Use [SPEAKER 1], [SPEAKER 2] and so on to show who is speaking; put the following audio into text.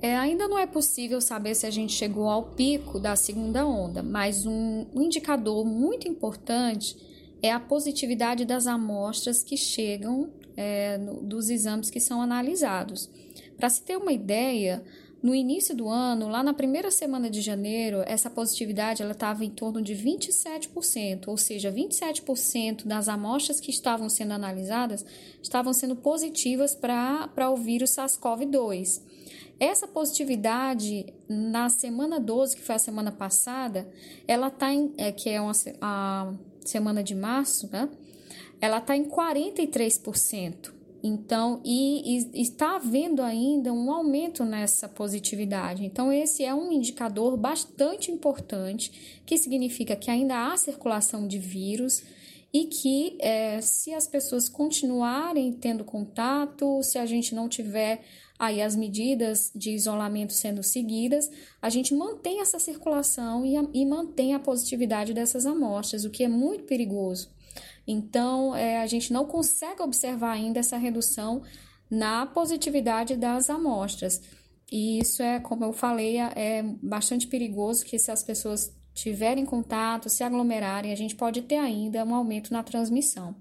[SPEAKER 1] É, ainda não é possível saber se a gente chegou ao pico da segunda onda, mas um, um indicador muito importante é a positividade das amostras que chegam é, no, dos exames que são analisados. Para se ter uma ideia, no início do ano, lá na primeira semana de janeiro, essa positividade ela estava em torno de 27%, ou seja, 27% das amostras que estavam sendo analisadas estavam sendo positivas para o vírus SARS-CoV-2. Essa positividade na semana 12, que foi a semana passada, ela está em, é, que é uma, a semana de março, né? Ela está em 43%. Então, e, e, está havendo ainda um aumento nessa positividade. Então, esse é um indicador bastante importante, que significa que ainda há circulação de vírus e que é, se as pessoas continuarem tendo contato, se a gente não tiver aí as medidas de isolamento sendo seguidas, a gente mantém essa circulação e, a, e mantém a positividade dessas amostras, o que é muito perigoso. Então, é, a gente não consegue observar ainda essa redução na positividade das amostras. E isso é, como eu falei, é, é bastante perigoso que se as pessoas tiverem contato, se aglomerarem, a gente pode ter ainda um aumento na transmissão.